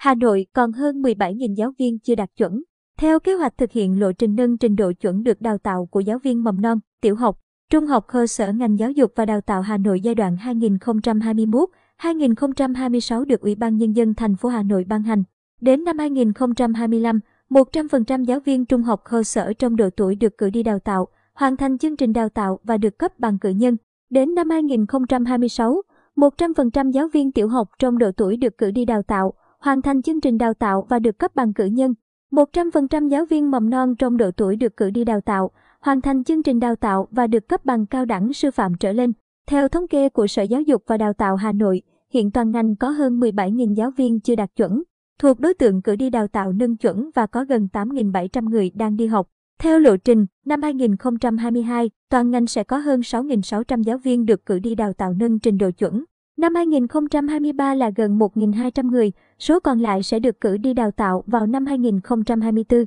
Hà Nội còn hơn 17.000 giáo viên chưa đạt chuẩn. Theo kế hoạch thực hiện lộ trình nâng trình độ chuẩn được đào tạo của giáo viên mầm non, tiểu học, trung học cơ sở ngành giáo dục và đào tạo Hà Nội giai đoạn 2021-2026 được Ủy ban Nhân dân thành phố Hà Nội ban hành. Đến năm 2025, 100% giáo viên trung học cơ sở trong độ tuổi được cử đi đào tạo, hoàn thành chương trình đào tạo và được cấp bằng cử nhân. Đến năm 2026, 100% giáo viên tiểu học trong độ tuổi được cử đi đào tạo, hoàn thành chương trình đào tạo và được cấp bằng cử nhân. 100% giáo viên mầm non trong độ tuổi được cử đi đào tạo, hoàn thành chương trình đào tạo và được cấp bằng cao đẳng sư phạm trở lên. Theo thống kê của Sở Giáo dục và Đào tạo Hà Nội, hiện toàn ngành có hơn 17.000 giáo viên chưa đạt chuẩn, thuộc đối tượng cử đi đào tạo nâng chuẩn và có gần 8.700 người đang đi học. Theo lộ trình, năm 2022, toàn ngành sẽ có hơn 6.600 giáo viên được cử đi đào tạo nâng trình độ chuẩn. Năm 2023 là gần 1.200 người, số còn lại sẽ được cử đi đào tạo vào năm 2024.